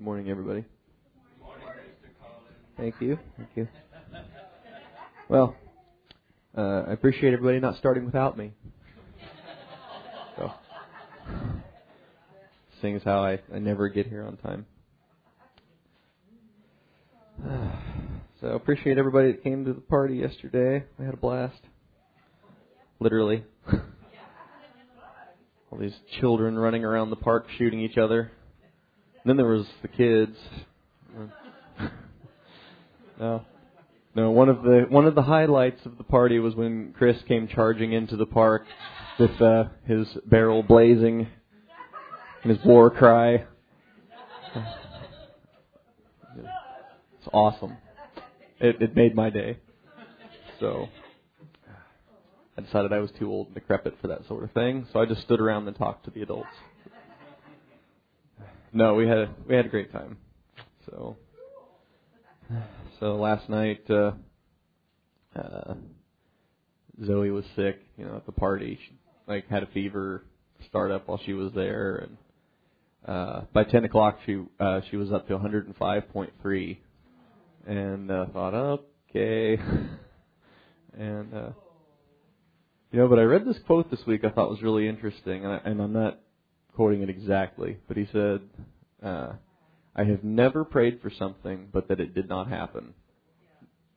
Good morning, everybody. Thank you. Thank you. Well, uh, I appreciate everybody not starting without me. So, seeing as how I, I never get here on time. So appreciate everybody that came to the party yesterday. We had a blast. Literally. All these children running around the park shooting each other. Then there was the kids. no. No, one of the one of the highlights of the party was when Chris came charging into the park with uh, his barrel blazing and his war cry. It's awesome. It, it made my day. So I decided I was too old and decrepit for that sort of thing, so I just stood around and talked to the adults. No, we had a, we had a great time. So so last night uh uh Zoe was sick, you know, at the party. She like had a fever start up while she was there and uh by 10 o'clock she uh she was up to 105.3 and uh, thought, okay. and uh, you know, but I read this quote this week I thought was really interesting, and, I, and I'm not quoting it exactly, but he said, uh, "I have never prayed for something, but that it did not happen."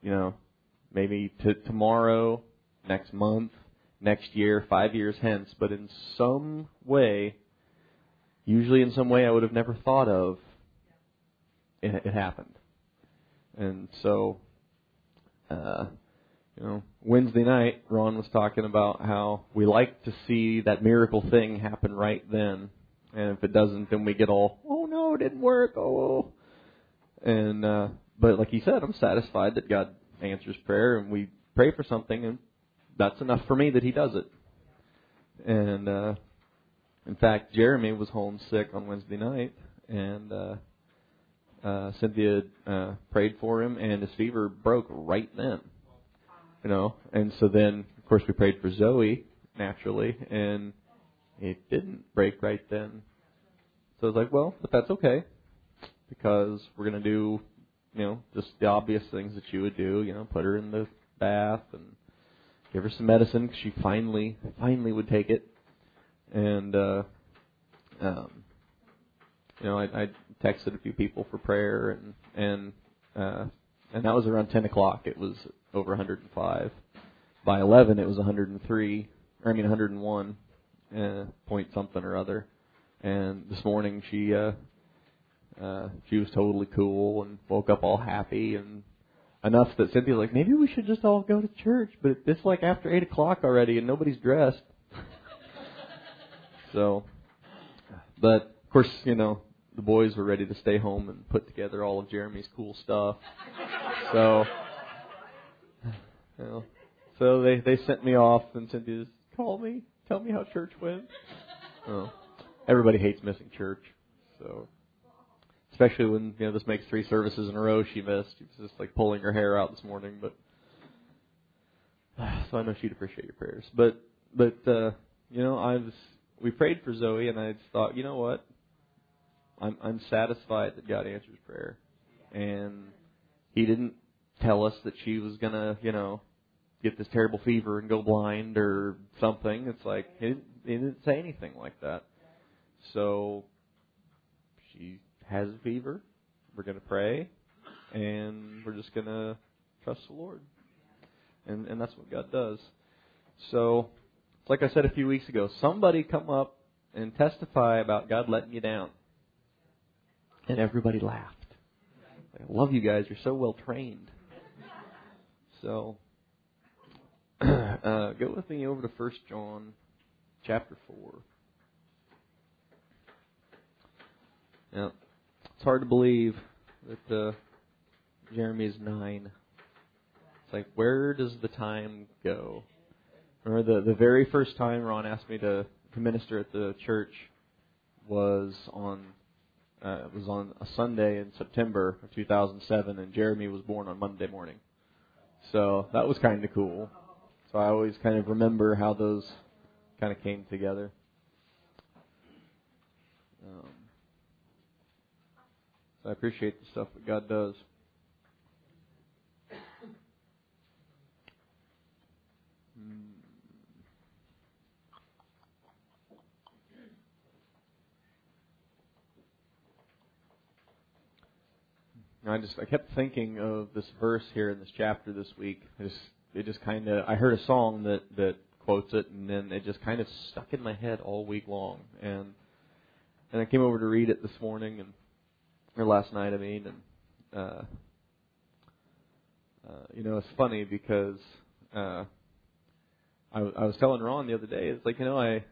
You know, maybe to tomorrow, next month, next year, five years hence, but in some way, usually in some way I would have never thought of, it, it happened. And so, uh, you know, Wednesday night, Ron was talking about how we like to see that miracle thing happen right then. And if it doesn't, then we get all, oh no, it didn't work, oh. And, uh, but like he said, I'm satisfied that God answers prayer and we pray for something and that's enough for me that he does it. And, uh, in fact, Jeremy was home sick on Wednesday night and, uh, uh, Cynthia uh, prayed for him, and his fever broke right then. You know, and so then, of course, we prayed for Zoe naturally, and it didn't break right then. So I was like, well, but that's okay, because we're gonna do, you know, just the obvious things that you would do. You know, put her in the bath and give her some medicine. Cause she finally, finally would take it, and uh, um, you know, I, I texted a few people for prayer, and and uh, and that was around 10 o'clock. It was over 105. By 11, it was 103, or I mean 101 uh, point something or other. And this morning, she uh, uh, she was totally cool and woke up all happy and enough that Cynthia's like, maybe we should just all go to church, but it's like after eight o'clock already and nobody's dressed. so, but of course, you know, the boys were ready to stay home and put together all of Jeremy's cool stuff. So, you know, so they they sent me off and said, "Just call me, tell me how church went." Oh, everybody hates missing church, so especially when you know this makes three services in a row she missed. She was just like pulling her hair out this morning, but so I know she'd appreciate your prayers. But but uh, you know I was we prayed for Zoe and I just thought, you know what, I'm I'm satisfied that God answers prayer, and He didn't tell us that she was gonna, you know, get this terrible fever and go blind or something. It's like He didn't, he didn't say anything like that. So she has a fever. We're gonna pray, and we're just gonna trust the Lord, and and that's what God does. So, like I said a few weeks ago, somebody come up and testify about God letting you down. And everybody laughed. I love you guys. You're so well trained. So, uh, go with me over to First John, chapter four. Now, it's hard to believe that uh, Jeremy is nine. It's like, where does the time go? Remember the the very first time Ron asked me to, to minister at the church was on uh, it was on a Sunday in September of 2007, and Jeremy was born on Monday morning. So that was kind of cool. So I always kind of remember how those kind of came together. Um, so I appreciate the stuff that God does. I just I kept thinking of this verse here in this chapter this week. I just it just kind of I heard a song that that quotes it, and then it just kind of stuck in my head all week long. And and I came over to read it this morning and or last night, I mean, and uh, uh, you know it's funny because uh, I, I was telling Ron the other day, it's like you know I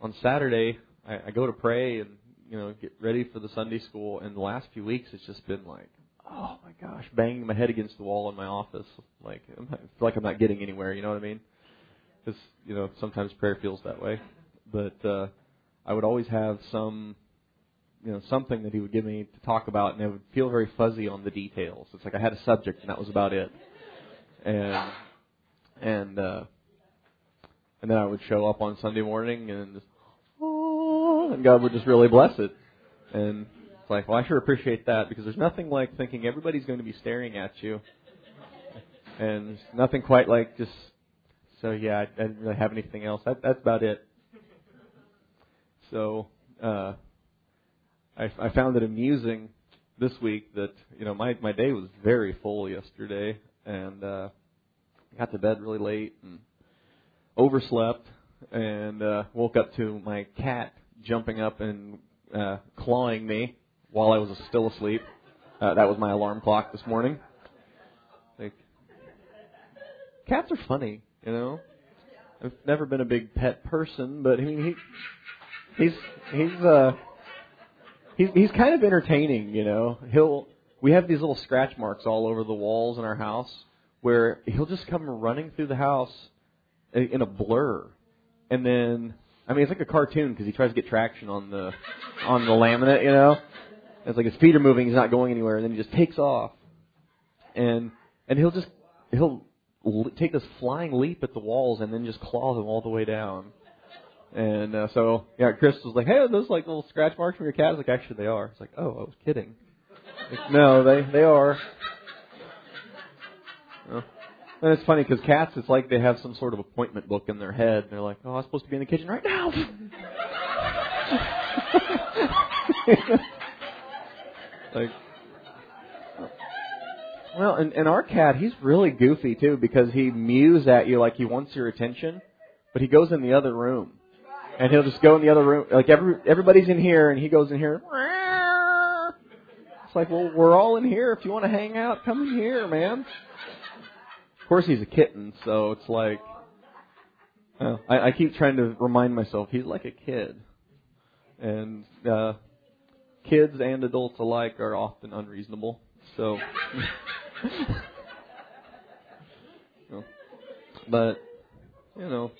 on Saturday I, I go to pray and you know, get ready for the Sunday school. And the last few weeks, it's just been like, oh my gosh, banging my head against the wall in my office. Like, I feel like I'm not getting anywhere. You know what I mean? Because you know, sometimes prayer feels that way. But uh, I would always have some, you know, something that he would give me to talk about, and I would feel very fuzzy on the details. It's like I had a subject, and that was about it. And and uh, and then I would show up on Sunday morning and and God would just really bless it. And it's like, well, I sure appreciate that because there's nothing like thinking everybody's going to be staring at you, and there's nothing quite like just. So yeah, I, I didn't really have anything else. That, that's about it. So uh, I, I found it amusing this week that you know my my day was very full yesterday, and uh, got to bed really late and overslept, and uh, woke up to my cat jumping up and uh, clawing me while I was still asleep. Uh, that was my alarm clock this morning. Like, cats are funny, you know. I've never been a big pet person, but I mean he he's he's uh he's he's kind of entertaining, you know. He'll we have these little scratch marks all over the walls in our house where he'll just come running through the house in a blur, and then I mean, it's like a cartoon because he tries to get traction on the on the laminate, you know. It's like his feet are moving, he's not going anywhere, and then he just takes off, and and he'll just he'll take this flying leap at the walls and then just claw them all the way down. And uh, so yeah, Chris was like, "Hey, are those like little scratch marks from your cat?" I was like, "Actually, they are." It's like, "Oh, I was kidding." Like, no, they they are. And it's funny because cats, it's like they have some sort of appointment book in their head. They're like, "Oh, I'm supposed to be in the kitchen right now." like, well, and, and our cat, he's really goofy too because he mews at you like he wants your attention, but he goes in the other room, and he'll just go in the other room. Like every everybody's in here, and he goes in here. It's like, well, we're all in here. If you want to hang out, come in here, man. Of course, he's a kitten, so it's like well, I, I keep trying to remind myself he's like a kid, and uh, kids and adults alike are often unreasonable. So, but you know,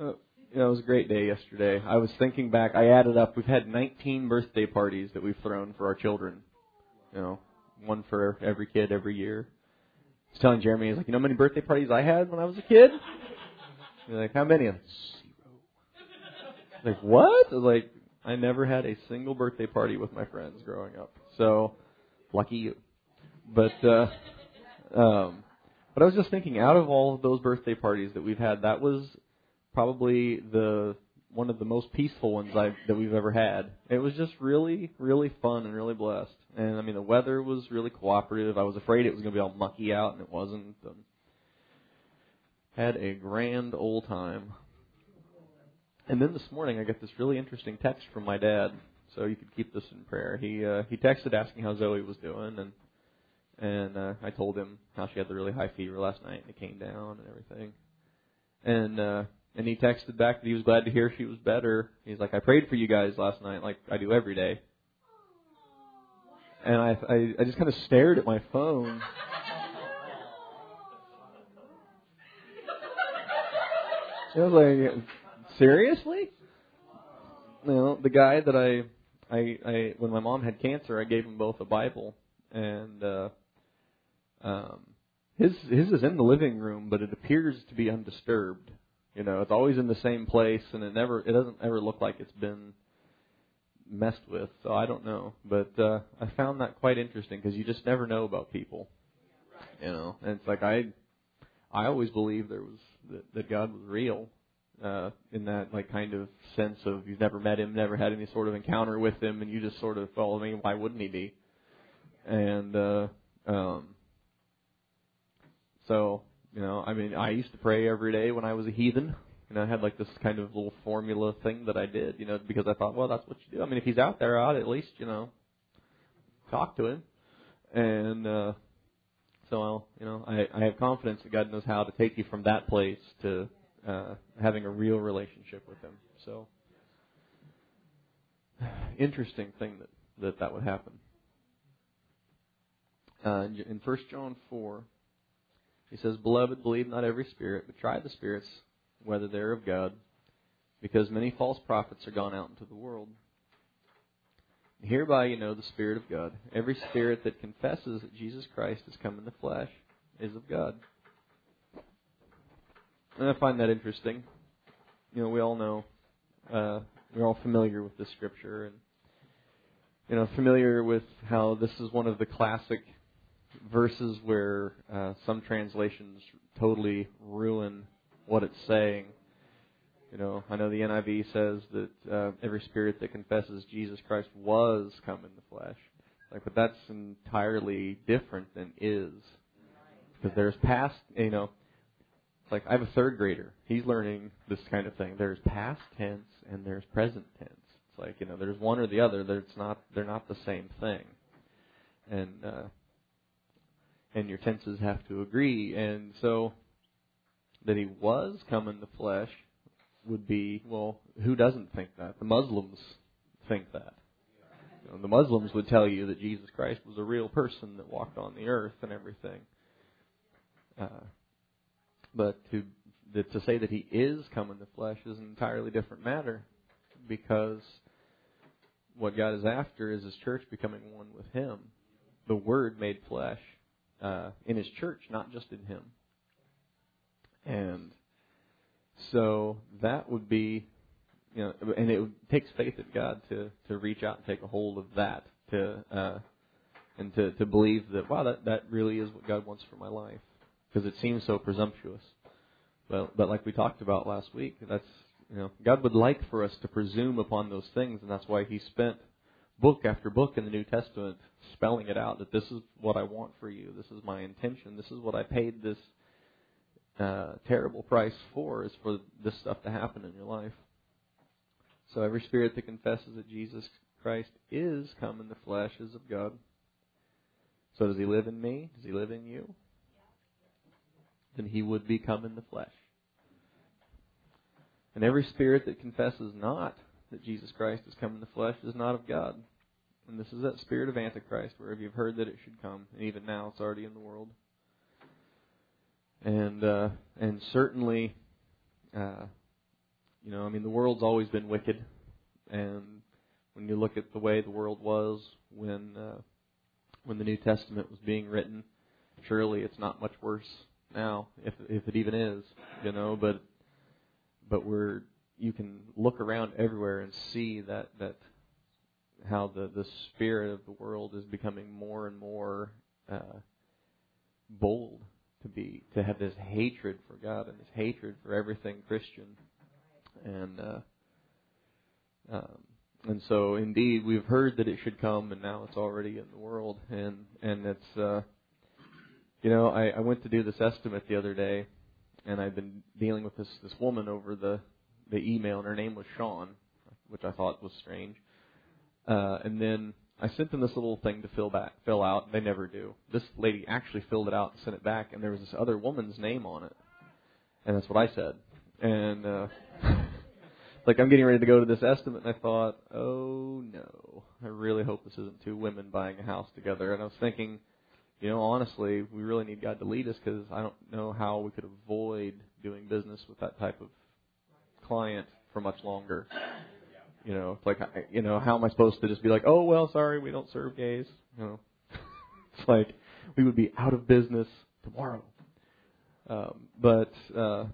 uh, you know, it was a great day yesterday. I was thinking back. I added up. We've had 19 birthday parties that we've thrown for our children. You know, one for every kid every year was telling Jeremy, he's like, you know how many birthday parties I had when I was a kid? He's like, how many? I'm like, zero. Like, what? I like, I never had a single birthday party with my friends growing up. So, lucky you. But, uh, um, but I was just thinking, out of all of those birthday parties that we've had, that was probably the one of the most peaceful ones I that we've ever had. It was just really, really fun and really blessed. And I mean, the weather was really cooperative. I was afraid it was going to be all mucky out, and it wasn't. Um, had a grand old time. And then this morning, I got this really interesting text from my dad. So you could keep this in prayer. He uh, he texted asking how Zoe was doing, and and uh, I told him how she had the really high fever last night, and it came down and everything. And uh, and he texted back that he was glad to hear she was better. He's like, I prayed for you guys last night, like I do every day. And I, I, I just kind of stared at my phone. I was like, seriously? You know, the guy that I, I, I, when my mom had cancer, I gave him both a Bible, and uh, um, his his is in the living room, but it appears to be undisturbed. You know, it's always in the same place, and it never it doesn't ever look like it's been messed with, so I don't know. But uh, I found that quite interesting because you just never know about people, you know. And it's like I, I always believed there was that, that God was real, uh, in that like kind of sense of you've never met him, never had any sort of encounter with him, and you just sort of, well, I mean, why wouldn't he be? And uh, um, so you know, I mean, I used to pray every day when I was a heathen. You know, I had like this kind of little formula thing that I did, you know, because I thought, well, that's what you do. I mean, if he's out there, I'd at least, you know, talk to him. And uh so I'll, you know, I, I have confidence that God knows how to take you from that place to uh having a real relationship with him. So interesting thing that that that would happen. Uh, in First John four, he says, "Beloved, believe not every spirit, but try the spirits whether they're of God, because many false prophets are gone out into the world. Hereby you know the Spirit of God. Every spirit that confesses that Jesus Christ has come in the flesh is of God. And I find that interesting. You know, we all know, uh, we're all familiar with this scripture, and you know, familiar with how this is one of the classic verses where uh, some translations totally ruin what it's saying. You know, I know the NIV says that uh, every spirit that confesses Jesus Christ was come in the flesh. Like, but that's entirely different than is, because there's past. You know, it's like I have a third grader. He's learning this kind of thing. There's past tense and there's present tense. It's like you know, there's one or the other. There's not. They're not the same thing. And uh, and your tenses have to agree. And so that he was come in the flesh would be well, who doesn't think that? The Muslims think that. You know, the Muslims would tell you that Jesus Christ was a real person that walked on the earth and everything. Uh, but to that to say that he is come in the flesh is an entirely different matter, because what God is after is His church becoming one with Him, the Word made flesh uh, in His church, not just in Him. And so that would be, you know, and it takes faith in God to to reach out and take a hold of that to uh, and to to believe that wow that that really is what God wants for my life because it seems so presumptuous. But but like we talked about last week, that's you know God would like for us to presume upon those things, and that's why He spent book after book in the New Testament spelling it out that this is what I want for you, this is my intention, this is what I paid this uh, terrible price for is for this stuff to happen in your life. So every spirit that confesses that Jesus Christ is come in the flesh is of God. So does he live in me? Does he live in you? Then he would become in the flesh. And every spirit that confesses not that Jesus Christ has come in the flesh is not of God. And this is that spirit of Antichrist, wherever you've heard that it should come, and even now it's already in the world and uh, and certainly, uh, you know, I mean, the world's always been wicked, and when you look at the way the world was when uh, when the New Testament was being written, surely it's not much worse now, if if it even is, you know. But but we're you can look around everywhere and see that that how the the spirit of the world is becoming more and more uh, bold to be to have this hatred for God and this hatred for everything Christian, and uh, um, and so indeed we've heard that it should come, and now it's already in the world, and and it's uh, you know I, I went to do this estimate the other day, and I've been dealing with this this woman over the the email, and her name was Sean, which I thought was strange, uh, and then I sent them this little thing to fill back, fill out. They never do. This lady actually filled it out and sent it back, and there was this other woman's name on it, and that's what I said. And uh, like I'm getting ready to go to this estimate, and I thought, oh no, I really hope this isn't two women buying a house together. And I was thinking, you know, honestly, we really need God to lead us because I don't know how we could avoid doing business with that type of client for much longer. You know, it's like, you know, how am I supposed to just be like, oh well, sorry, we don't serve gays? You know, it's like we would be out of business tomorrow. Um, but uh,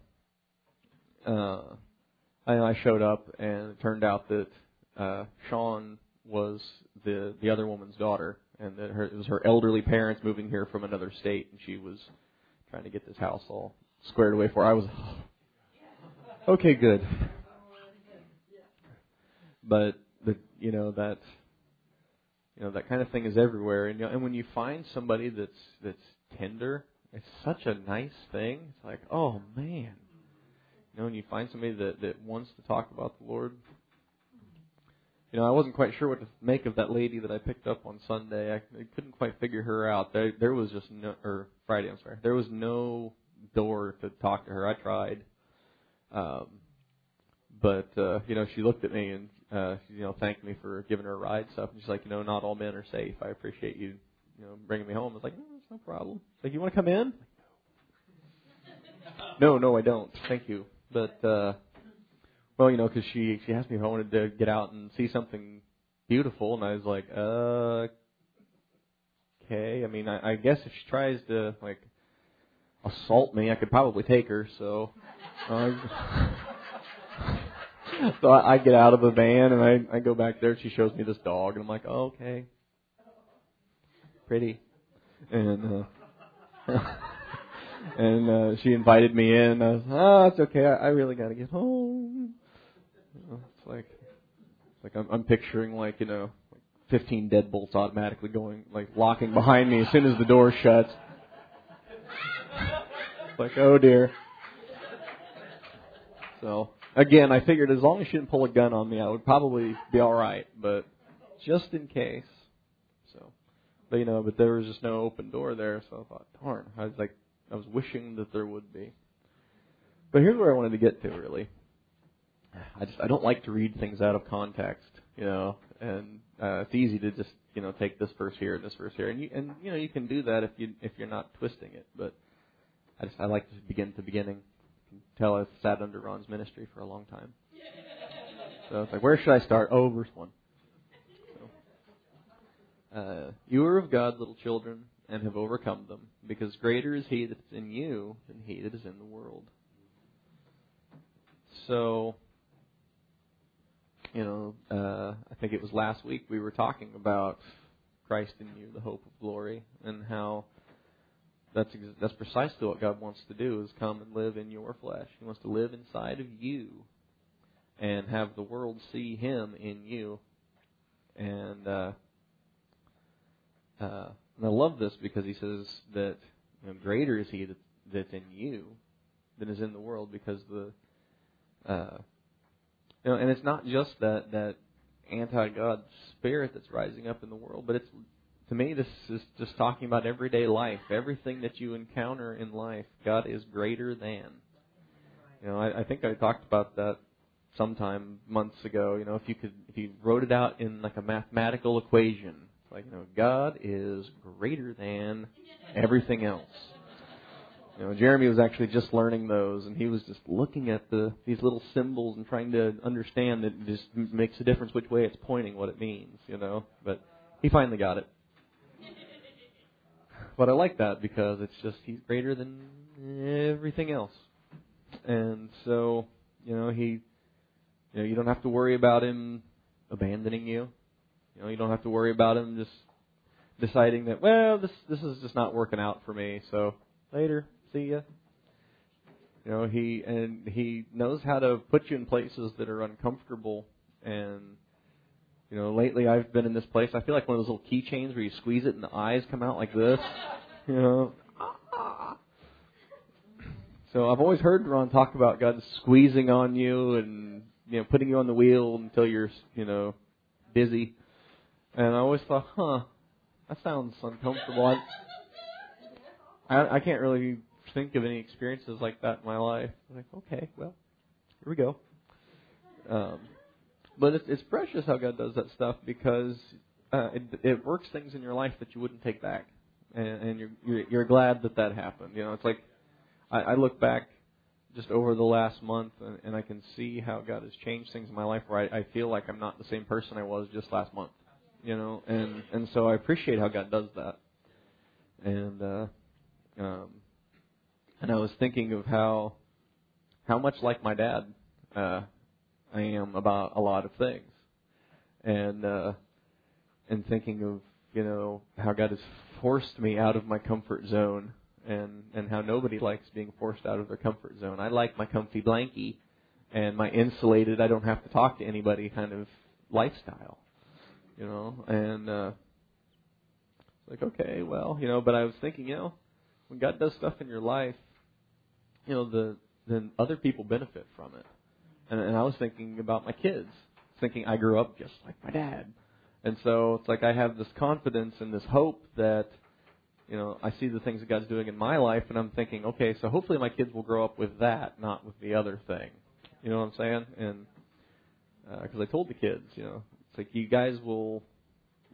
uh, I, showed up, and it turned out that uh, Sean was the the other woman's daughter, and that her, it was her elderly parents moving here from another state, and she was trying to get this house all squared away for. Her. I was okay, good, but the you know that you know that kind of thing is everywhere, and you know, and when you find somebody that's that's tender, it's such a nice thing. It's like, oh man, you know, when you find somebody that that wants to talk about the Lord, you know, I wasn't quite sure what to make of that lady that I picked up on Sunday. I, I couldn't quite figure her out. There, there was just no, or Friday, I'm sorry. There was no door to talk to her. I tried, um, but uh, you know, she looked at me and uh, you know, thanked me for giving her a ride stuff. And she's like, you know, not all men are safe. I appreciate you, you know, bringing me home. I was like, no, it's no problem. She's like, you want to come in? no, no, I don't. Thank you. But uh, well, you know, because she she asked me if I wanted to get out and see something beautiful, and I was like, uh, okay. I mean, I, I guess if she tries to like assault me, I could probably take her. So, uh, so I, I get out of the van and I I go back there. She shows me this dog, and I'm like, oh, okay, pretty, and. uh and uh, she invited me in. I was, oh, it's okay. I, I really got to get home. It's like, it's like I'm, I'm picturing like you know, like 15 deadbolts automatically going like locking behind me as soon as the door shuts. Like, oh dear. So again, I figured as long as she didn't pull a gun on me, I would probably be all right. But just in case. So, but you know, but there was just no open door there, so I thought, darn. I was like, I was wishing that there would be. But here's where I wanted to get to really. I just I don't like to read things out of context, you know, and uh, it's easy to just you know take this verse here and this verse here, and you and you know you can do that if you if you're not twisting it. But I just I like to begin at the beginning. You can tell I've sat under Ron's ministry for a long time, so it's like where should I start? Oh, verse one. So, uh, you are of God, little children, and have overcome them, because greater is He that is in you than He that is in the world. So you know, uh, I think it was last week we were talking about Christ in you, the hope of glory, and how that's that's precisely what God wants to do is come and live in your flesh. He wants to live inside of you and have the world see Him in you. And uh, uh, and I love this because He says that you know, greater is He that, that's in you than is in the world because the uh, you know, and it's not just that that anti-God spirit that's rising up in the world, but it's to me this is just talking about everyday life. Everything that you encounter in life, God is greater than. You know, I, I think I talked about that sometime months ago. You know, if you could, if you wrote it out in like a mathematical equation, like you know, God is greater than everything else. You know, Jeremy was actually just learning those, and he was just looking at the these little symbols and trying to understand that it just makes a difference which way it's pointing, what it means. You know, but he finally got it. But I like that because it's just he's greater than everything else, and so you know he, you know, you don't have to worry about him abandoning you. You know, you don't have to worry about him just deciding that well, this this is just not working out for me, so later see you. You know, he and he knows how to put you in places that are uncomfortable. And you know, lately I've been in this place. I feel like one of those little keychains where you squeeze it and the eyes come out like this. You know. So I've always heard Ron talk about God squeezing on you and you know putting you on the wheel until you're you know busy. And I always thought, huh, that sounds uncomfortable. I, I, I can't really think of any experiences like that in my life. I'm like, okay, well, here we go. Um, but it's, it's precious how God does that stuff because uh, it, it works things in your life that you wouldn't take back, and, and you're, you're you're glad that that happened. You know, it's like I, I look back just over the last month, and, and I can see how God has changed things in my life. Where I, I feel like I'm not the same person I was just last month. You know, and and so I appreciate how God does that. And uh, um, and I was thinking of how how much like my dad uh, I am about a lot of things, and uh, and thinking of you know how God has forced me out of my comfort zone and and how nobody likes being forced out of their comfort zone. I like my comfy blankie and my insulated I don't have to talk to anybody kind of lifestyle. You know, and uh like okay, well, you know, but I was thinking, you know, when God does stuff in your life, you know, the then other people benefit from it. And, and I was thinking about my kids, thinking I grew up just like my dad. And so it's like I have this confidence and this hope that, you know, I see the things that God's doing in my life, and I'm thinking, okay, so hopefully my kids will grow up with that, not with the other thing. You know what I'm saying? And because uh, I told the kids, you know, it's like you guys will,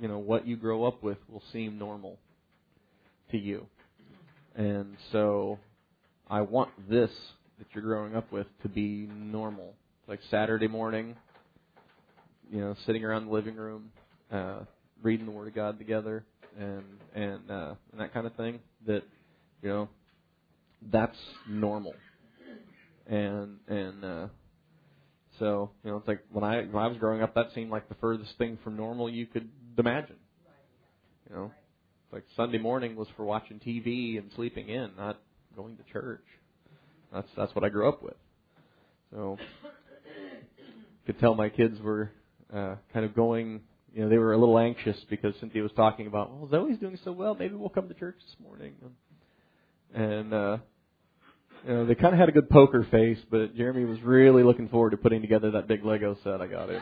you know, what you grow up with will seem normal to you. And so I want this that you're growing up with to be normal. Like Saturday morning, you know, sitting around the living room, uh, reading the Word of God together, and and uh, and that kind of thing. That you know, that's normal. And and uh, so you know, it's like when I when I was growing up, that seemed like the furthest thing from normal you could imagine. You know, like Sunday morning was for watching TV and sleeping in, not going to church. That's that's what I grew up with. So could tell my kids were uh, kind of going. You know, they were a little anxious because Cynthia was talking about, well, Zoe's doing so well. Maybe we'll come to church this morning. And uh, you know, they kind of had a good poker face, but Jeremy was really looking forward to putting together that big Lego set I got. And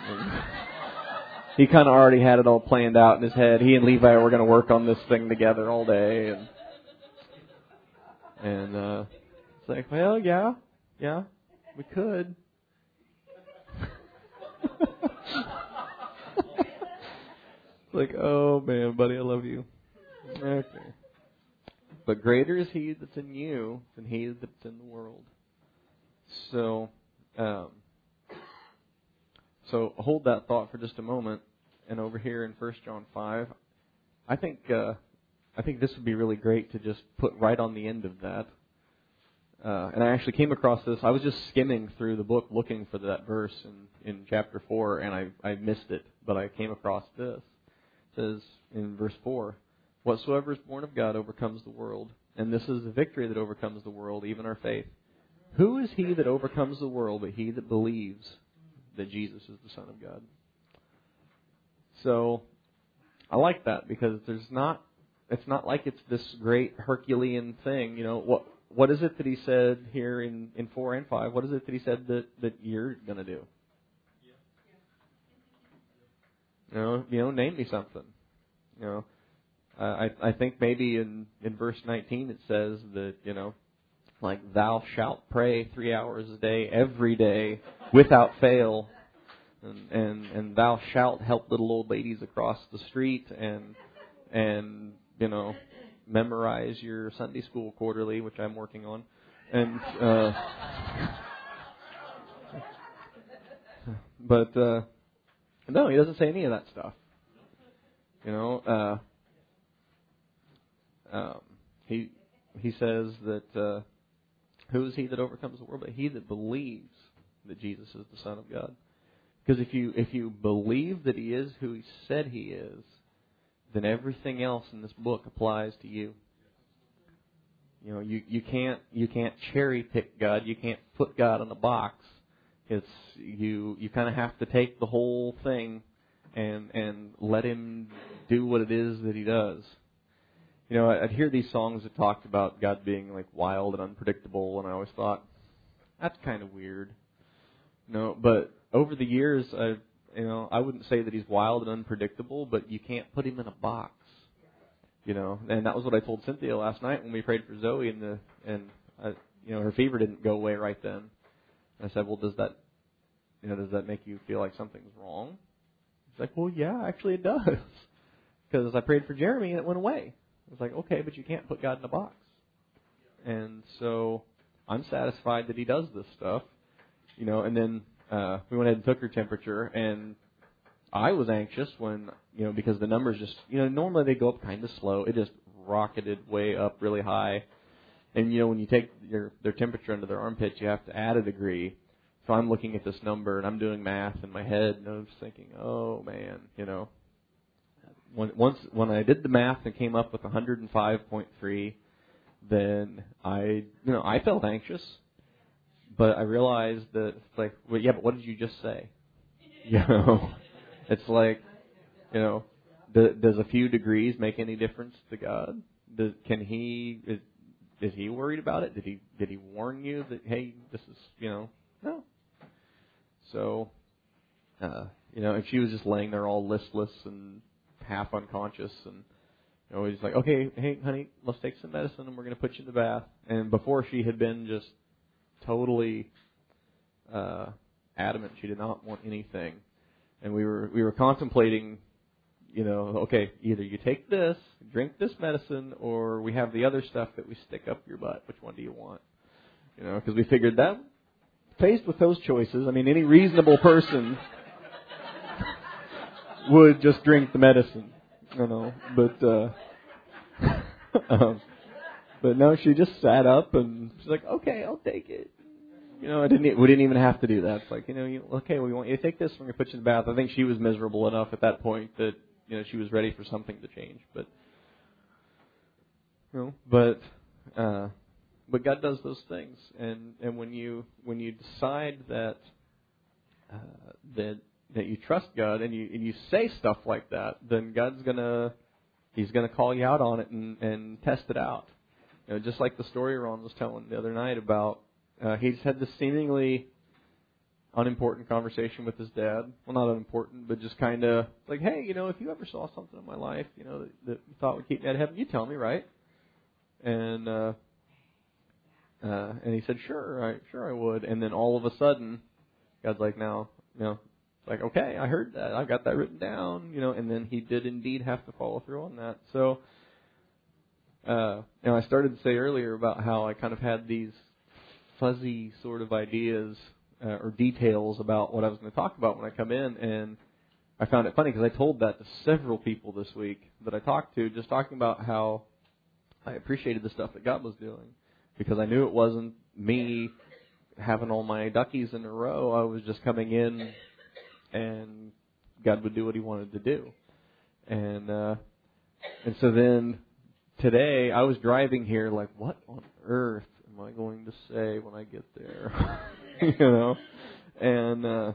he kind of already had it all planned out in his head. He and Levi were going to work on this thing together all day, and and uh, it's like, well, yeah, yeah, we could. like, oh man, buddy, I love you. Okay. But greater is he that's in you than he that's in the world. So, um, so hold that thought for just a moment. And over here in First John five, I think uh, I think this would be really great to just put right on the end of that. Uh, and I actually came across this. I was just skimming through the book looking for that verse in, in chapter 4, and I, I missed it, but I came across this. It says in verse 4 Whatsoever is born of God overcomes the world, and this is the victory that overcomes the world, even our faith. Who is he that overcomes the world but he that believes that Jesus is the Son of God? So I like that because there's not it's not like it's this great Herculean thing. You know what? What is it that he said here in in four and five? What is it that he said that that you're going to do? You know, you know, name me something. You know, I I think maybe in in verse 19 it says that you know, like thou shalt pray three hours a day every day without fail, and and and thou shalt help little old ladies across the street and and you know, memorize your Sunday school quarterly, which I'm working on, and uh, but uh, no, he doesn't say any of that stuff. You know, uh, um, he he says that uh, who is he that overcomes the world, but he that believes that Jesus is the Son of God. Because if you if you believe that he is who he said he is, then everything else in this book applies to you. You know, you, you can't you can't cherry pick God. You can't put God in a box. It's you you kind of have to take the whole thing and and let Him do what it is that He does. You know, I'd hear these songs that talked about God being like wild and unpredictable, and I always thought that's kind of weird. You know, but over the years, I've you know, I wouldn't say that he's wild and unpredictable, but you can't put him in a box. You know, and that was what I told Cynthia last night when we prayed for Zoe, and the and I, you know her fever didn't go away right then. And I said, well, does that, you know, does that make you feel like something's wrong? She's like, well, yeah, actually it does, because I prayed for Jeremy and it went away. I was like, okay, but you can't put God in a box. And so I'm satisfied that He does this stuff, you know, and then uh, we went ahead and took her temperature, and I was anxious when you know because the numbers just you know normally they go up kind of slow. It just rocketed way up really high, and you know when you take your their temperature under their armpits, you have to add a degree. So I'm looking at this number and I'm doing math in my head, and I'm just thinking, oh man, you know, when once when I did the math and came up with 105.3, then I you know I felt anxious, but I realized that it's like well yeah but what did you just say? You know, it's like you know does does a few degrees make any difference to God? Does, can he is, is he worried about it? Did he did he warn you that hey this is you know no. So uh, you know, if she was just laying there all listless and half unconscious and you know, he's like, okay, hey, honey, let's take some medicine and we're going to put you in the bath. And before she had been just totally uh, adamant, she did not want anything. And we were we were contemplating, you know, okay, either you take this, drink this medicine, or we have the other stuff that we stick up your butt. Which one do you want? You know, because we figured that faced with those choices, I mean, any reasonable person would just drink the medicine, you know. But uh, um, but no, she just sat up and she's like, "Okay, I'll take it." You know, I didn't. We didn't even have to do that. It's like, you know, you, okay, we want you to take this. We're to put you in the bath. I think she was miserable enough at that point that you know she was ready for something to change. But you know, but uh, but God does those things, and and when you when you decide that uh, that that you trust God and you and you say stuff like that, then God's gonna He's gonna call you out on it and and test it out. You know, just like the story Ron was telling the other night about uh, he's had this seemingly unimportant conversation with his dad. Well, not unimportant, but just kind of like, hey, you know, if you ever saw something in my life, you know, that, that you thought would keep me out of heaven, you tell me, right? And uh, uh, and he said, sure, I sure I would. And then all of a sudden, God's like, now, you know, like, okay, I heard that. I got that written down, you know, and then he did indeed have to follow through on that. So, uh, know, I started to say earlier about how I kind of had these fuzzy sort of ideas uh, or details about what I was going to talk about when I come in, and I found it funny because I told that to several people this week that I talked to, just talking about how I appreciated the stuff that God was doing because I knew it wasn't me having all my duckies in a row. I was just coming in and God would do what He wanted to do. And uh, and so then today I was driving here, like, what on earth am I going to say when I get there? you know, and uh,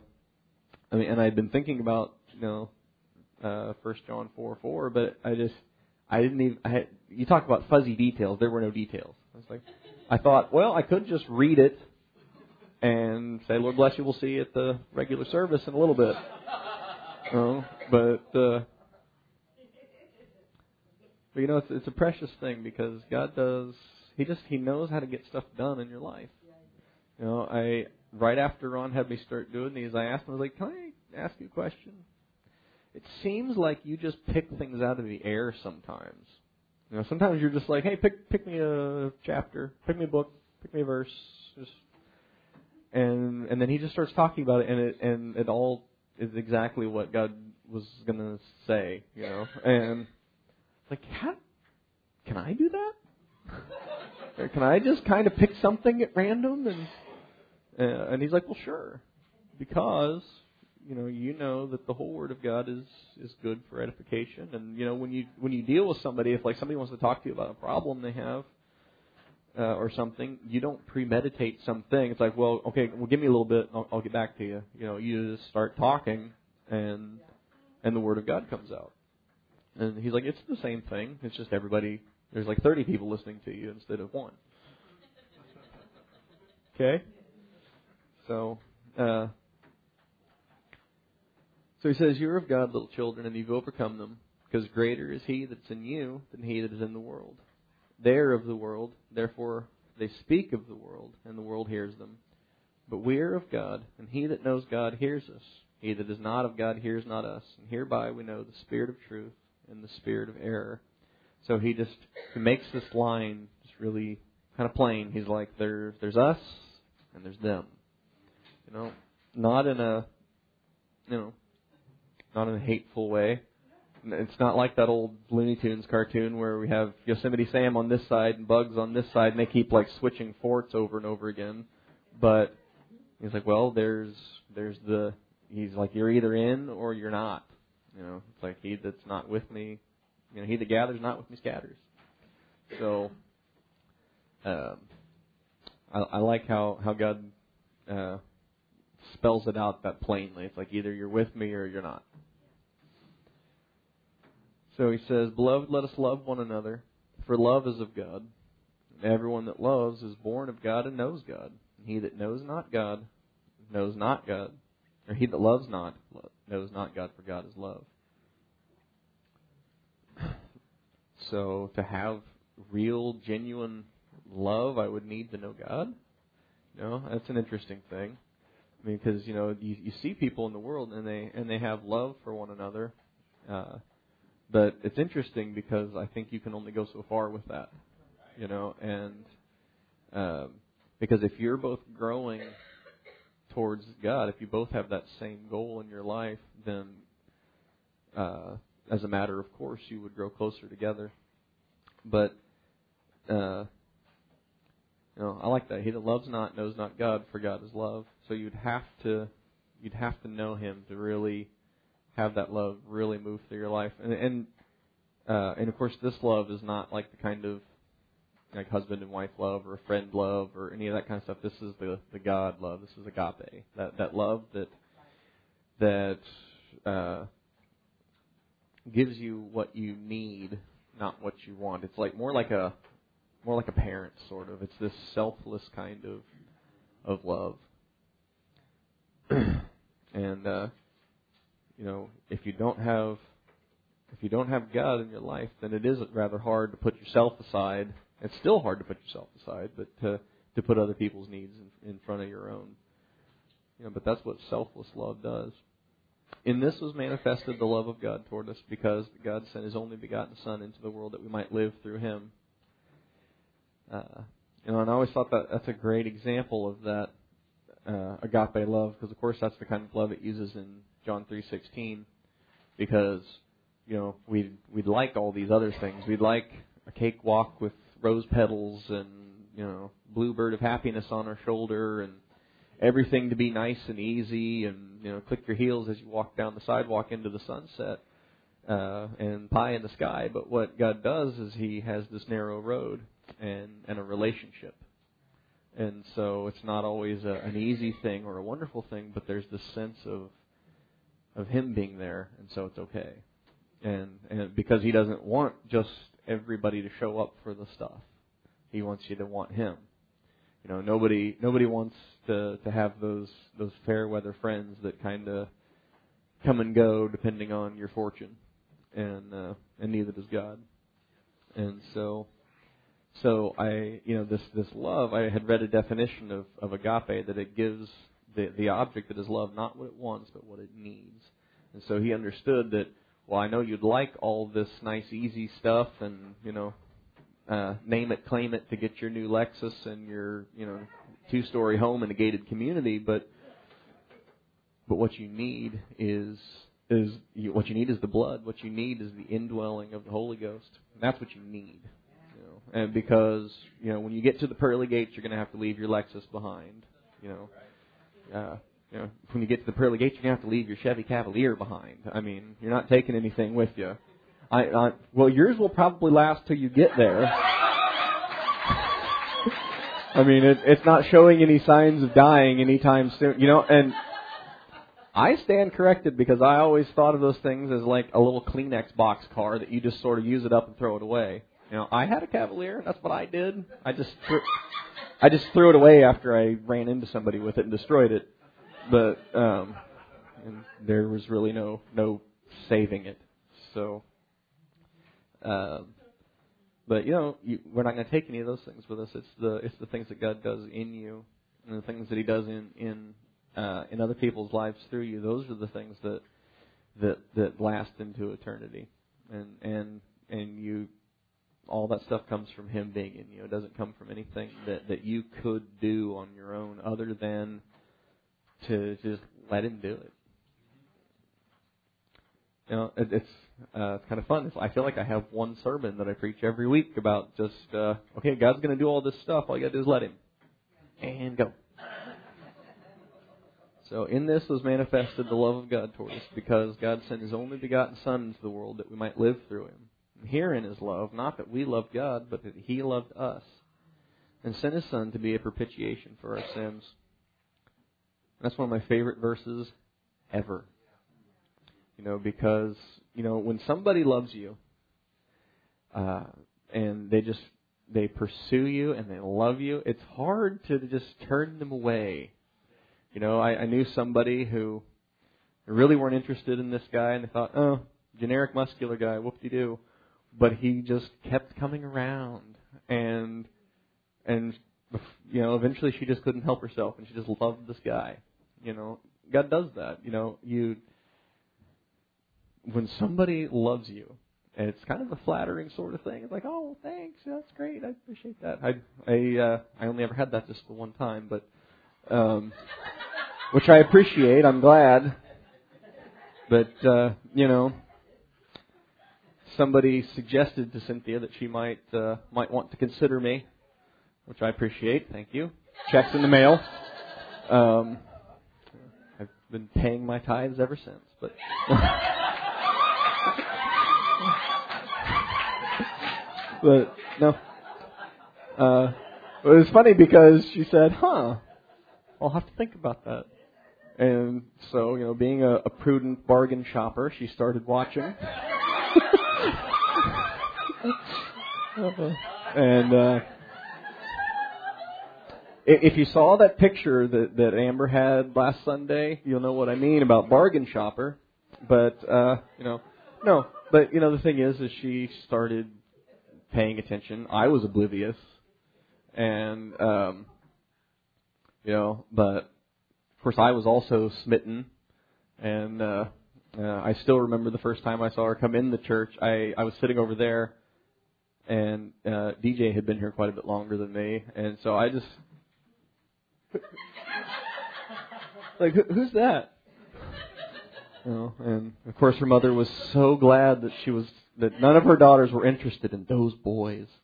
I mean, and I'd been thinking about you know uh, First John four four, but I just I didn't even. I had, you talk about fuzzy details. There were no details. I was like, I thought, well, I could just read it and say, Lord bless you, we'll see you at the regular service in a little bit. Oh, but uh, but you know, it's it's a precious thing because God does. He just he knows how to get stuff done in your life. You know, I right after Ron had me start doing these, I asked him, I was like, "Can I ask you a question?" It seems like you just pick things out of the air sometimes. You know, sometimes you're just like, "Hey, pick pick me a chapter, pick me a book, pick me a verse, just and and then he just starts talking about it, and it and it all is exactly what God was to say, you know. And like, how can I do that? or can I just kind of pick something at random? And uh, and he's like, well, sure, because you know you know that the whole Word of God is is good for edification, and you know when you when you deal with somebody, if like somebody wants to talk to you about a problem they have uh, or something, you don't premeditate something. It's like, well, okay, well, give me a little bit, I'll, I'll get back to you. You know, you just start talking, and and the word of God comes out. And he's like, it's the same thing. It's just everybody. There's like 30 people listening to you instead of one. Okay. So, uh, so he says, "You're of God, little children, and you've overcome them, because greater is He that's in you than He that is in the world." They are of the world, therefore they speak of the world, and the world hears them. But we are of God, and he that knows God hears us. He that is not of God hears not us. And hereby we know the spirit of truth and the spirit of error. So he just he makes this line just really kind of plain. He's like, there's there's us and there's them. You know, not in a you know, not in a hateful way, it's not like that old Looney Tunes cartoon where we have Yosemite Sam on this side and Bugs on this side, and they keep like switching forts over and over again. But he's like, well, there's there's the he's like you're either in or you're not, You know, it's like he that's not with me, you know, he that gathers not with me scatters. So, um, I, I like how how God uh, spells it out that plainly. It's like either you're with me or you're not. So he says, Beloved, let us love one another, for love is of God. Everyone that loves is born of God and knows God. And he that knows not God knows not God. Or he that loves not knows not God, for God is love. So to have real, genuine love, I would need to know God. Know, that's an interesting thing. I mean, because you know, you, you see people in the world and they and they have love for one another, uh, but it's interesting because I think you can only go so far with that. You know, and um, because if you're both growing towards God, if you both have that same goal in your life, then uh, as a matter of course, you would grow closer together. But uh, you know, I like that. He that loves not knows not God, for God is love. So you'd have to you'd have to know Him to really have that love really move through your life. And and uh, and of course, this love is not like the kind of like husband and wife love or a friend love or any of that kind of stuff. This is the the God love. This is agape. That that love that that uh, gives you what you need, not what you want. It's like more like a more like a parent sort of. It's this selfless kind of of love. and uh you know, if you don't have if you don't have God in your life, then it is rather hard to put yourself aside. It's still hard to put yourself aside, but to to put other people's needs in, in front of your own. You know, but that's what selfless love does. In this was manifested the love of God toward us, because God sent His only begotten Son into the world that we might live through Him. Uh, you know, and I always thought that that's a great example of that uh, agape love, because of course that's the kind of love it uses in John three sixteen, because you know we'd we'd like all these other things. We'd like a cakewalk with rose petals and you know bluebird of happiness on our shoulder and everything to be nice and easy and you know click your heels as you walk down the sidewalk into the sunset uh, and pie in the sky. But what God does is He has this narrow road and and a relationship. And so it's not always a, an easy thing or a wonderful thing, but there's this sense of of him being there, and so it's okay. And and because he doesn't want just everybody to show up for the stuff, he wants you to want him. You know, nobody nobody wants to to have those those fair weather friends that kind of come and go depending on your fortune, and uh, and neither does God. And so so I, you know, this this love, I had read a definition of of agape that it gives the the object that is love not what it wants but what it needs. And so he understood that. Well, I know you'd like all this nice, easy stuff, and you know, uh, name it, claim it to get your new Lexus and your you know two-story home in a gated community, but but what you need is is you, what you need is the blood. What you need is the indwelling of the Holy Ghost. That's what you need and because you know when you get to the pearly gates, you're going to have to leave your Lexus behind. You know, uh, you know when you get to the pearly gates, you're to have to leave your Chevy Cavalier behind. I mean, you're not taking anything with you. I, I well, yours will probably last till you get there. I mean, it, it's not showing any signs of dying anytime soon. You know, and I stand corrected because I always thought of those things as like a little Kleenex box car that you just sort of use it up and throw it away. You know, I had a Cavalier. That's what I did. I just threw, I just threw it away after I ran into somebody with it and destroyed it. But um, and there was really no no saving it. So, um, but you know, you, we're not going to take any of those things with us. It's the it's the things that God does in you, and the things that He does in in uh, in other people's lives through you. Those are the things that that that last into eternity, and and and you all that stuff comes from Him being in you. It doesn't come from anything that that you could do on your own, other than to just let Him do it. You know, it, it's uh, it's kind of fun. I feel like I have one sermon that I preach every week about just uh, okay, God's going to do all this stuff. All you got to do is let Him and go. So in this was manifested the love of God toward us, because God sent His only begotten Son into the world that we might live through Him. Herein is love, not that we loved God, but that He loved us, and sent His Son to be a propitiation for our sins. That's one of my favorite verses ever. You know, because you know when somebody loves you, uh, and they just they pursue you and they love you, it's hard to just turn them away. You know, I, I knew somebody who really weren't interested in this guy, and they thought, oh, generic muscular guy, whoop-de-doo. But he just kept coming around, and and you know, eventually she just couldn't help herself, and she just loved this guy. You know, God does that. You know, you when somebody loves you, and it's kind of a flattering sort of thing. It's like, oh, thanks, that's great, I appreciate that. I I uh, I only ever had that just the one time, but um, which I appreciate. I'm glad. But, uh, you know, somebody suggested to Cynthia that she might, uh, might want to consider me, which I appreciate. Thank you. Checks in the mail. Um, been paying my tithes ever since, but. but no. Uh, it was funny because she said, "Huh, I'll have to think about that." And so, you know, being a, a prudent bargain shopper, she started watching. and uh, if you saw that picture that, that Amber had last Sunday, you'll know what I mean about bargain shopper. But uh, you know, no. But you know, the thing is, is she started paying attention. I was oblivious, and um, you know, but of course, I was also smitten, and uh, uh, I still remember the first time I saw her come in the church. I I was sitting over there, and uh, DJ had been here quite a bit longer than me, and so I just like who's that? You know, and of course her mother was so glad that she was that none of her daughters were interested in those boys.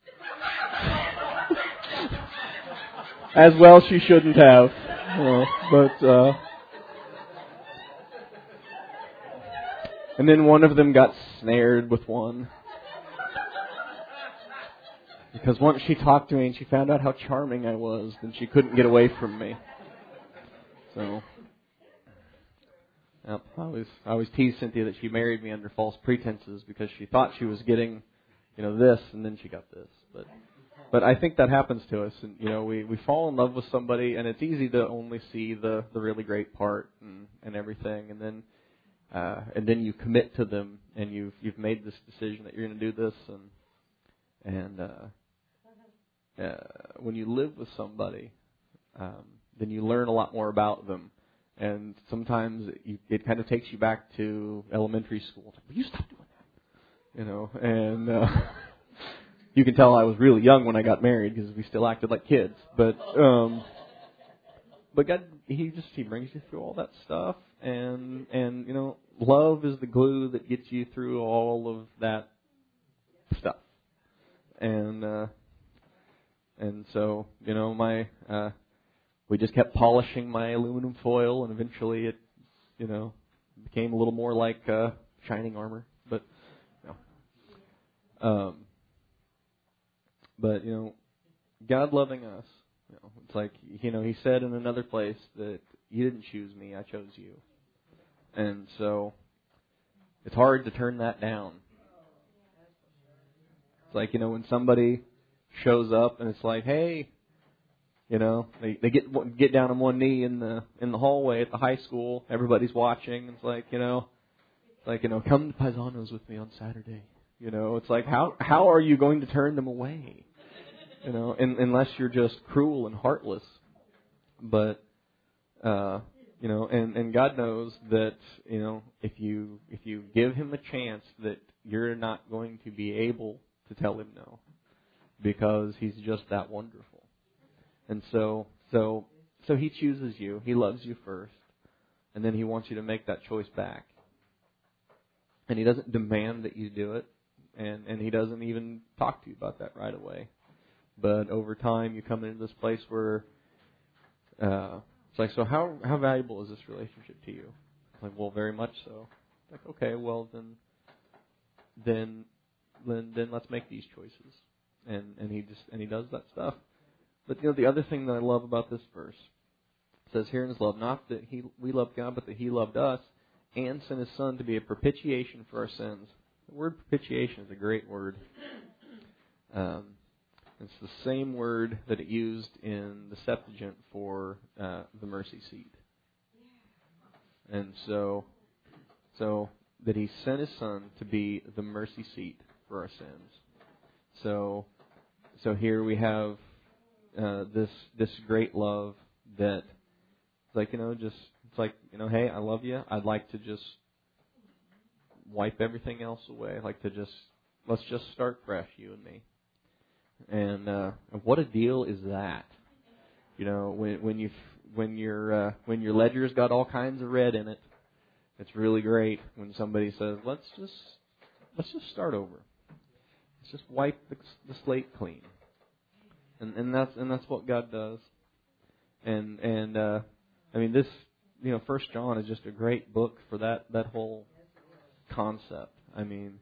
As well she shouldn't have but uh, and then one of them got snared with one because once she talked to me and she found out how charming I was, then she couldn't get away from me. So. Yep, I always I always tease Cynthia that she married me under false pretenses because she thought she was getting, you know, this and then she got this. But but I think that happens to us, and you know, we we fall in love with somebody, and it's easy to only see the the really great part and and everything, and then uh, and then you commit to them, and you've you've made this decision that you're going to do this, and and uh, uh, when you live with somebody, um, then you learn a lot more about them, and sometimes it, it kind of takes you back to elementary school. Will you stop doing that? You know, and. Uh, you can tell I was really young when I got married because we still acted like kids. But um, but God, He just He brings you through all that stuff, and and you know, love is the glue that gets you through all of that stuff. And uh, and so you know, my uh, we just kept polishing my aluminum foil, and eventually it you know became a little more like uh, shining armor. But you know, um, but you know, God loving us, you know, it's like you know He said in another place that You didn't choose me, I chose you, and so it's hard to turn that down. It's like you know when somebody shows up and it's like, hey, you know, they they get get down on one knee in the in the hallway at the high school. Everybody's watching. It's like you know, like you know, come to Paisanos with me on Saturday. You know, it's like how how are you going to turn them away? you know, in, unless you're just cruel and heartless. But uh, you know, and and God knows that you know if you if you give Him a chance that you're not going to be able to tell Him no, because He's just that wonderful. And so so so He chooses you. He loves you first, and then He wants you to make that choice back. And He doesn't demand that you do it, and and He doesn't even talk to you about that right away but over time you come into this place where uh, It's like, so how how valuable is this relationship to you? Like, well, very much so. Like, okay, well then, then, then, then let's make these choices. And and he just and he does that stuff. But you know, the other thing that I love about this verse says here in his love, not that he we loved God, but that he loved us and sent his son to be a propitiation for our sins. The word propitiation is a great word. Um, it's the same word that it used in the Septuagint for uh, the mercy seat. And so, so that he sent his son to be the mercy seat for our sins. So, so here we have uh, this this great love that, it's like you know, just it's like you know, hey, I love you. I'd like to just wipe everything else away. I'd like to just let's just start fresh, you and me. And uh, what a deal is that? You know, when when you when your uh, when your ledger's got all kinds of red in it, it's really great when somebody says, "Let's just let's just start over. Let's just wipe the, the slate clean." And and that's and that's what God does. And and uh, I mean this you know First John is just a great book for that that whole concept. I mean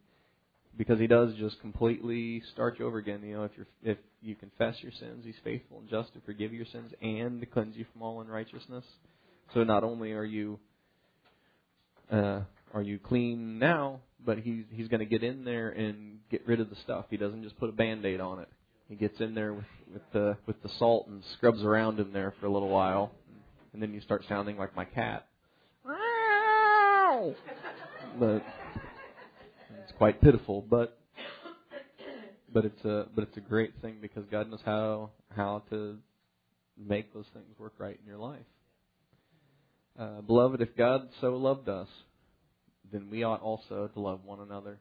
because he does just completely start you over again. You know, if you're if you confess your sins, he's faithful and just to forgive your sins and to cleanse you from all unrighteousness. So not only are you uh, are you clean now, but he's he's going to get in there and get rid of the stuff. He doesn't just put a band-aid on it. He gets in there with with the with the salt and scrubs around in there for a little while, and then you start sounding like my cat. But it's quite pitiful, but but it's a but it's a great thing because God knows how how to make those things work right in your life. Uh, beloved, if God so loved us, then we ought also to love one another.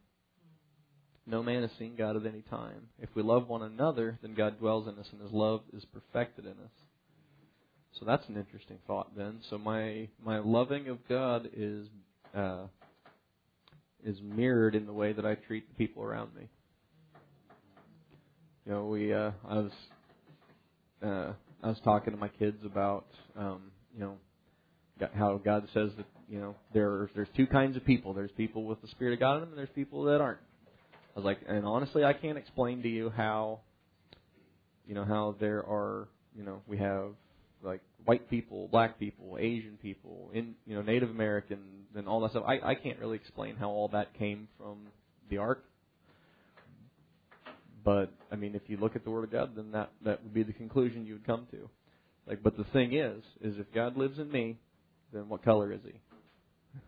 No man has seen God at any time. If we love one another, then God dwells in us, and His love is perfected in us. So that's an interesting thought. Then, so my my loving of God is uh, is mirrored in the way that I treat the people around me. You know, we uh, I was uh, I was talking to my kids about um, you know how God says that you know there there's two kinds of people. There's people with the Spirit of God in them, and there's people that aren't. I was like, and honestly, I can't explain to you how you know how there are you know we have like white people, black people, Asian people, in you know Native Americans, and all that stuff. I I can't really explain how all that came from the ark. But I mean, if you look at the Word of God, then that that would be the conclusion you would come to. Like, but the thing is, is if God lives in me, then what color is He?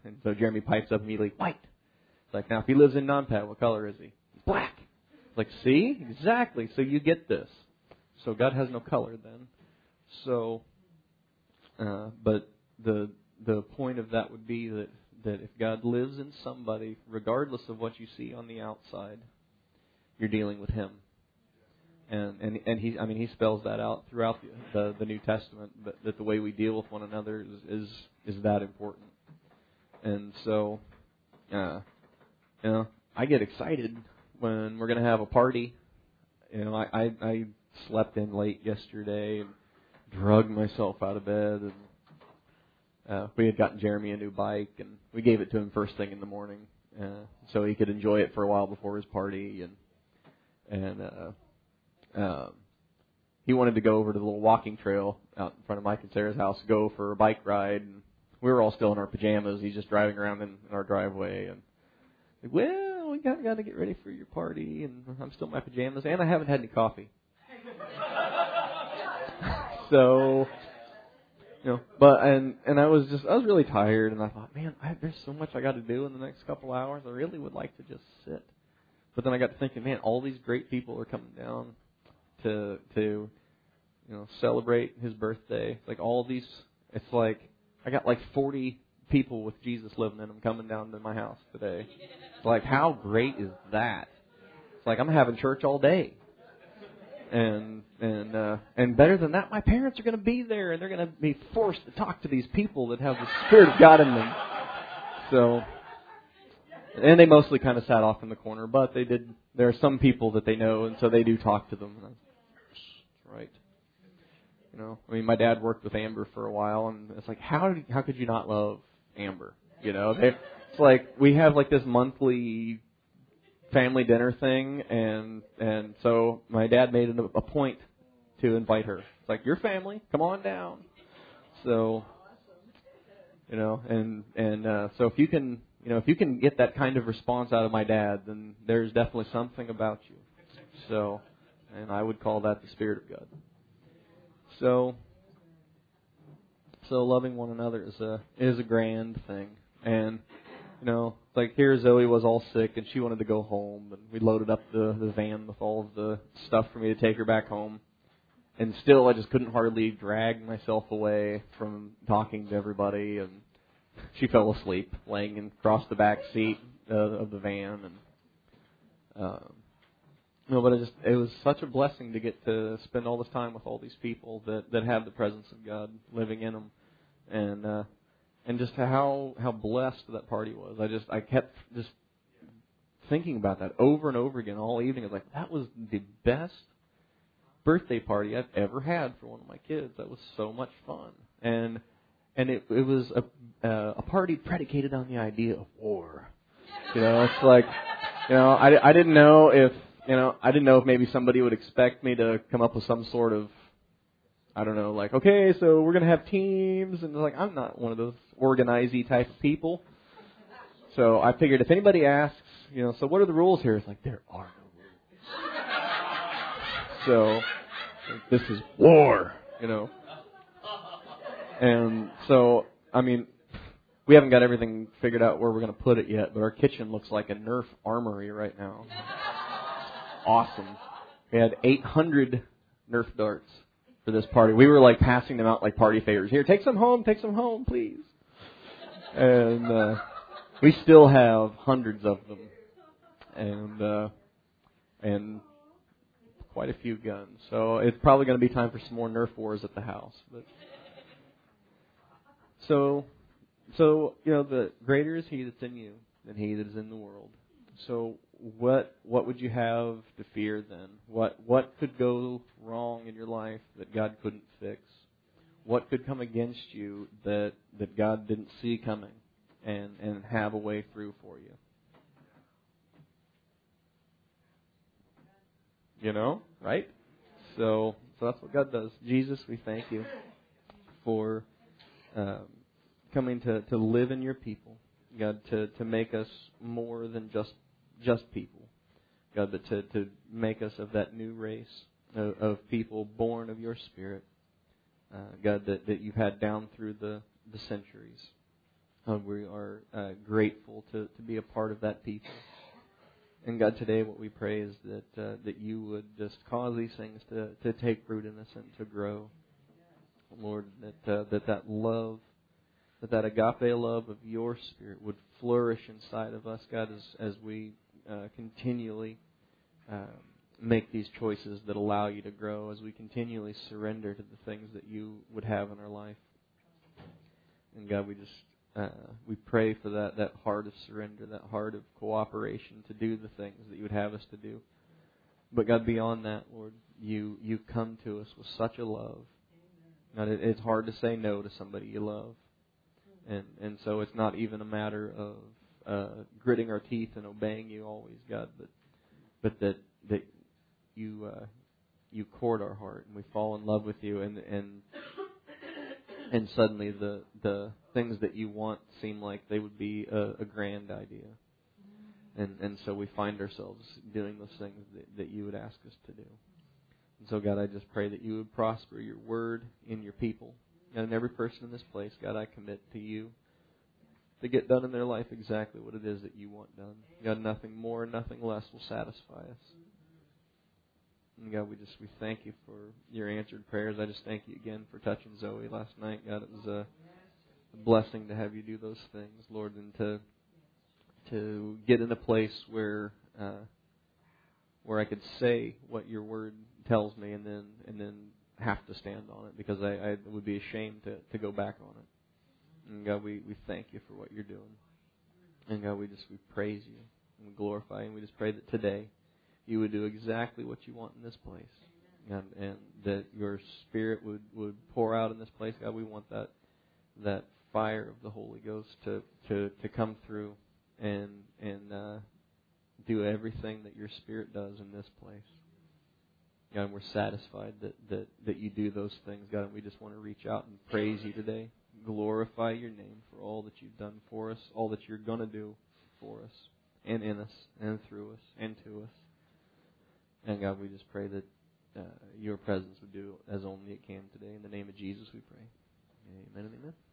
And so Jeremy pipes up immediately, white. It's like now, if He lives in non-pet, what color is He? Black. It's like, see, exactly. So you get this. So God has no color then. So uh, but the the point of that would be that that if God lives in somebody, regardless of what you see on the outside, you're dealing with Him. And and and he, I mean, he spells that out throughout the the, the New Testament that, that the way we deal with one another is is, is that important. And so, uh, you know, I get excited when we're going to have a party. You know, I, I I slept in late yesterday and drug myself out of bed and uh, we had gotten Jeremy a new bike and we gave it to him first thing in the morning uh, so he could enjoy it for a while before his party and and uh, uh, he wanted to go over to the little walking trail out in front of Mike and Sarah's house, go for a bike ride. And we were all still in our pajamas. He's just driving around in, in our driveway, and well, we got got to get ready for your party, and I'm still in my pajamas, and I haven't had any coffee. so you know, but and and I was just I was really tired, and I thought, man, I, there's so much I got to do in the next couple hours. I really would like to just sit. But then I got to thinking, man, all these great people are coming down to to you know celebrate his birthday. Like all these, it's like I got like 40 people with Jesus living in them coming down to my house today. It's like how great is that? It's like I'm having church all day and and uh, and better than that, my parents are going to be there, and they're going to be forced to talk to these people that have the Spirit of God in them. So, and they mostly kind of sat off in the corner, but they did. There are some people that they know, and so they do talk to them. Right. Know, I mean, my dad worked with Amber for a while, and it's like, how how could you not love Amber? You know, they, it's like we have like this monthly family dinner thing, and and so my dad made it a point to invite her. It's like your family, come on down. So, you know, and and uh, so if you can, you know, if you can get that kind of response out of my dad, then there's definitely something about you. So, and I would call that the spirit of God. So, so loving one another is a is a grand thing, and you know, like here Zoe was all sick and she wanted to go home, and we loaded up the the van with all of the stuff for me to take her back home, and still I just couldn't hardly drag myself away from talking to everybody, and she fell asleep laying across the back seat uh, of the van, and. Um, no, but it just it was such a blessing to get to spend all this time with all these people that that have the presence of God living in them, and uh, and just how how blessed that party was. I just I kept just thinking about that over and over again all evening. I was like, that was the best birthday party I've ever had for one of my kids. That was so much fun, and and it it was a uh, a party predicated on the idea of war. You know, it's like you know I I didn't know if you know, I didn't know if maybe somebody would expect me to come up with some sort of, I don't know, like, okay, so we're gonna have teams, and like, I'm not one of those organizey type of people. So I figured if anybody asks, you know, so what are the rules here? It's like there are no rules. So this is war, you know. And so, I mean, we haven't got everything figured out where we're to put it yet, but our kitchen looks like a Nerf armory right now awesome. We had 800 Nerf darts for this party. We were like passing them out like party favors. Here, take some home, take some home, please. And uh, we still have hundreds of them, and uh, and quite a few guns. So it's probably going to be time for some more Nerf wars at the house. But so so you know the greater is He that's in you than he that is in the world. So what what would you have to fear then? What what could go wrong in your life that God couldn't fix? What could come against you that that God didn't see coming and and have a way through for you? You know, right? So so that's what God does. Jesus, we thank you for um, coming to to live in your people. God, to to make us more than just just people, God, but to, to make us of that new race of, of people born of your Spirit, uh, God, that, that you've had down through the, the centuries. Uh, we are uh, grateful to, to be a part of that people. And God, today what we pray is that uh, that you would just cause these things to, to take root in us and to grow. Lord, that uh, that that love, that that agape love of your Spirit would flourish inside of us, God, as as we uh, continually uh, make these choices that allow you to grow as we continually surrender to the things that you would have in our life. And God, we just uh, we pray for that that heart of surrender, that heart of cooperation to do the things that you would have us to do. But God, beyond that, Lord, you you come to us with such a love. God, it, it's hard to say no to somebody you love, and and so it's not even a matter of uh, gritting our teeth and obeying you always, God, but but that that you uh, you court our heart and we fall in love with you and and and suddenly the the things that you want seem like they would be a, a grand idea. And and so we find ourselves doing those things that, that you would ask us to do. And so God, I just pray that you would prosper your word in your people. And every person in this place, God, I commit to you to get done in their life exactly what it is that you want done. God, nothing more, nothing less will satisfy us. And God, we just we thank you for your answered prayers. I just thank you again for touching Zoe last night. God, it was a, blessing to have you do those things, Lord, and to to get in a place where uh, where I could say what your word tells me, and then and then have to stand on it because I, I would be ashamed to to go back on it. And God, we, we thank you for what you're doing. And God, we just we praise you and we glorify you. And we just pray that today you would do exactly what you want in this place. and, and that your Spirit would would pour out in this place, God. We want that that fire of the Holy Ghost to to to come through and and uh, do everything that your Spirit does in this place. God, and we're satisfied that, that, that you do those things, God, and we just want to reach out and praise you today. Glorify your name for all that you've done for us, all that you're going to do for us, and in us, and through us, and to us. And God, we just pray that uh, your presence would do as only it can today. In the name of Jesus, we pray. Amen and amen.